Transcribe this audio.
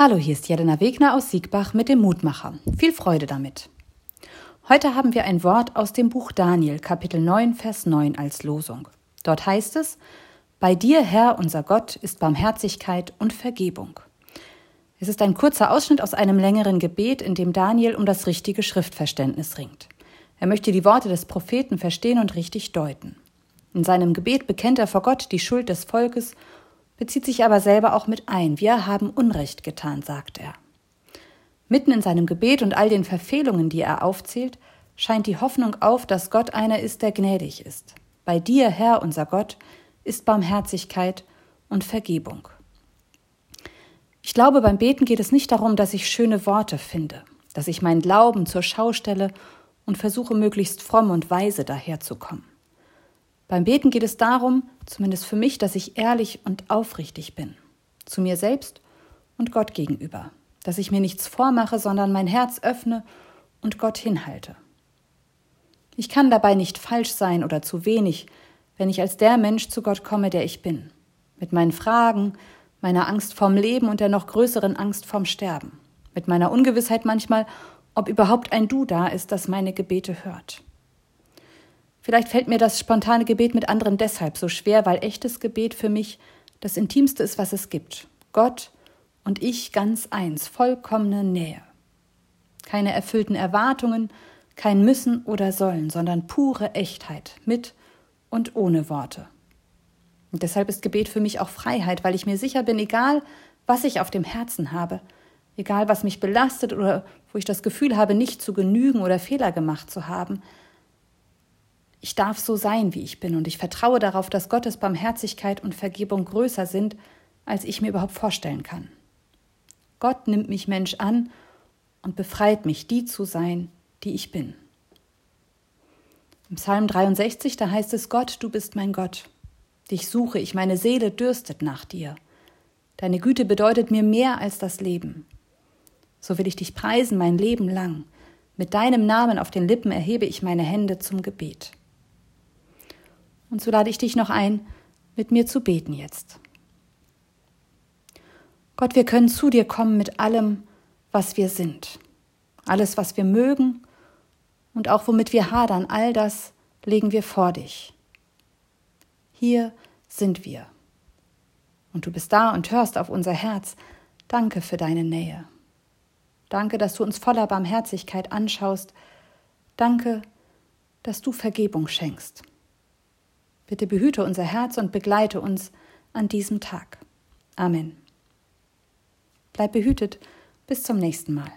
Hallo, hier ist Jelena Wegner aus Siegbach mit dem Mutmacher. Viel Freude damit. Heute haben wir ein Wort aus dem Buch Daniel, Kapitel 9, Vers 9 als Losung. Dort heißt es, Bei dir, Herr, unser Gott, ist Barmherzigkeit und Vergebung. Es ist ein kurzer Ausschnitt aus einem längeren Gebet, in dem Daniel um das richtige Schriftverständnis ringt. Er möchte die Worte des Propheten verstehen und richtig deuten. In seinem Gebet bekennt er vor Gott die Schuld des Volkes bezieht sich aber selber auch mit ein. Wir haben Unrecht getan, sagt er. Mitten in seinem Gebet und all den Verfehlungen, die er aufzählt, scheint die Hoffnung auf, dass Gott einer ist, der gnädig ist. Bei dir, Herr, unser Gott, ist Barmherzigkeit und Vergebung. Ich glaube, beim Beten geht es nicht darum, dass ich schöne Worte finde, dass ich meinen Glauben zur Schau stelle und versuche, möglichst fromm und weise daherzukommen. Beim Beten geht es darum, zumindest für mich, dass ich ehrlich und aufrichtig bin. Zu mir selbst und Gott gegenüber. Dass ich mir nichts vormache, sondern mein Herz öffne und Gott hinhalte. Ich kann dabei nicht falsch sein oder zu wenig, wenn ich als der Mensch zu Gott komme, der ich bin. Mit meinen Fragen, meiner Angst vorm Leben und der noch größeren Angst vorm Sterben. Mit meiner Ungewissheit manchmal, ob überhaupt ein Du da ist, das meine Gebete hört. Vielleicht fällt mir das spontane Gebet mit anderen deshalb so schwer, weil echtes Gebet für mich das Intimste ist, was es gibt. Gott und ich ganz eins, vollkommene Nähe. Keine erfüllten Erwartungen, kein Müssen oder Sollen, sondern pure Echtheit, mit und ohne Worte. Und deshalb ist Gebet für mich auch Freiheit, weil ich mir sicher bin, egal was ich auf dem Herzen habe, egal was mich belastet oder wo ich das Gefühl habe, nicht zu genügen oder Fehler gemacht zu haben, ich darf so sein, wie ich bin, und ich vertraue darauf, dass Gottes Barmherzigkeit und Vergebung größer sind, als ich mir überhaupt vorstellen kann. Gott nimmt mich Mensch an und befreit mich, die zu sein, die ich bin. Im Psalm 63, da heißt es, Gott, du bist mein Gott. Dich suche ich, meine Seele dürstet nach dir. Deine Güte bedeutet mir mehr als das Leben. So will ich dich preisen mein Leben lang. Mit deinem Namen auf den Lippen erhebe ich meine Hände zum Gebet. Und so lade ich dich noch ein, mit mir zu beten jetzt. Gott, wir können zu dir kommen mit allem, was wir sind. Alles, was wir mögen und auch womit wir hadern, all das legen wir vor dich. Hier sind wir. Und du bist da und hörst auf unser Herz. Danke für deine Nähe. Danke, dass du uns voller Barmherzigkeit anschaust. Danke, dass du Vergebung schenkst. Bitte behüte unser Herz und begleite uns an diesem Tag. Amen. Bleib behütet. Bis zum nächsten Mal.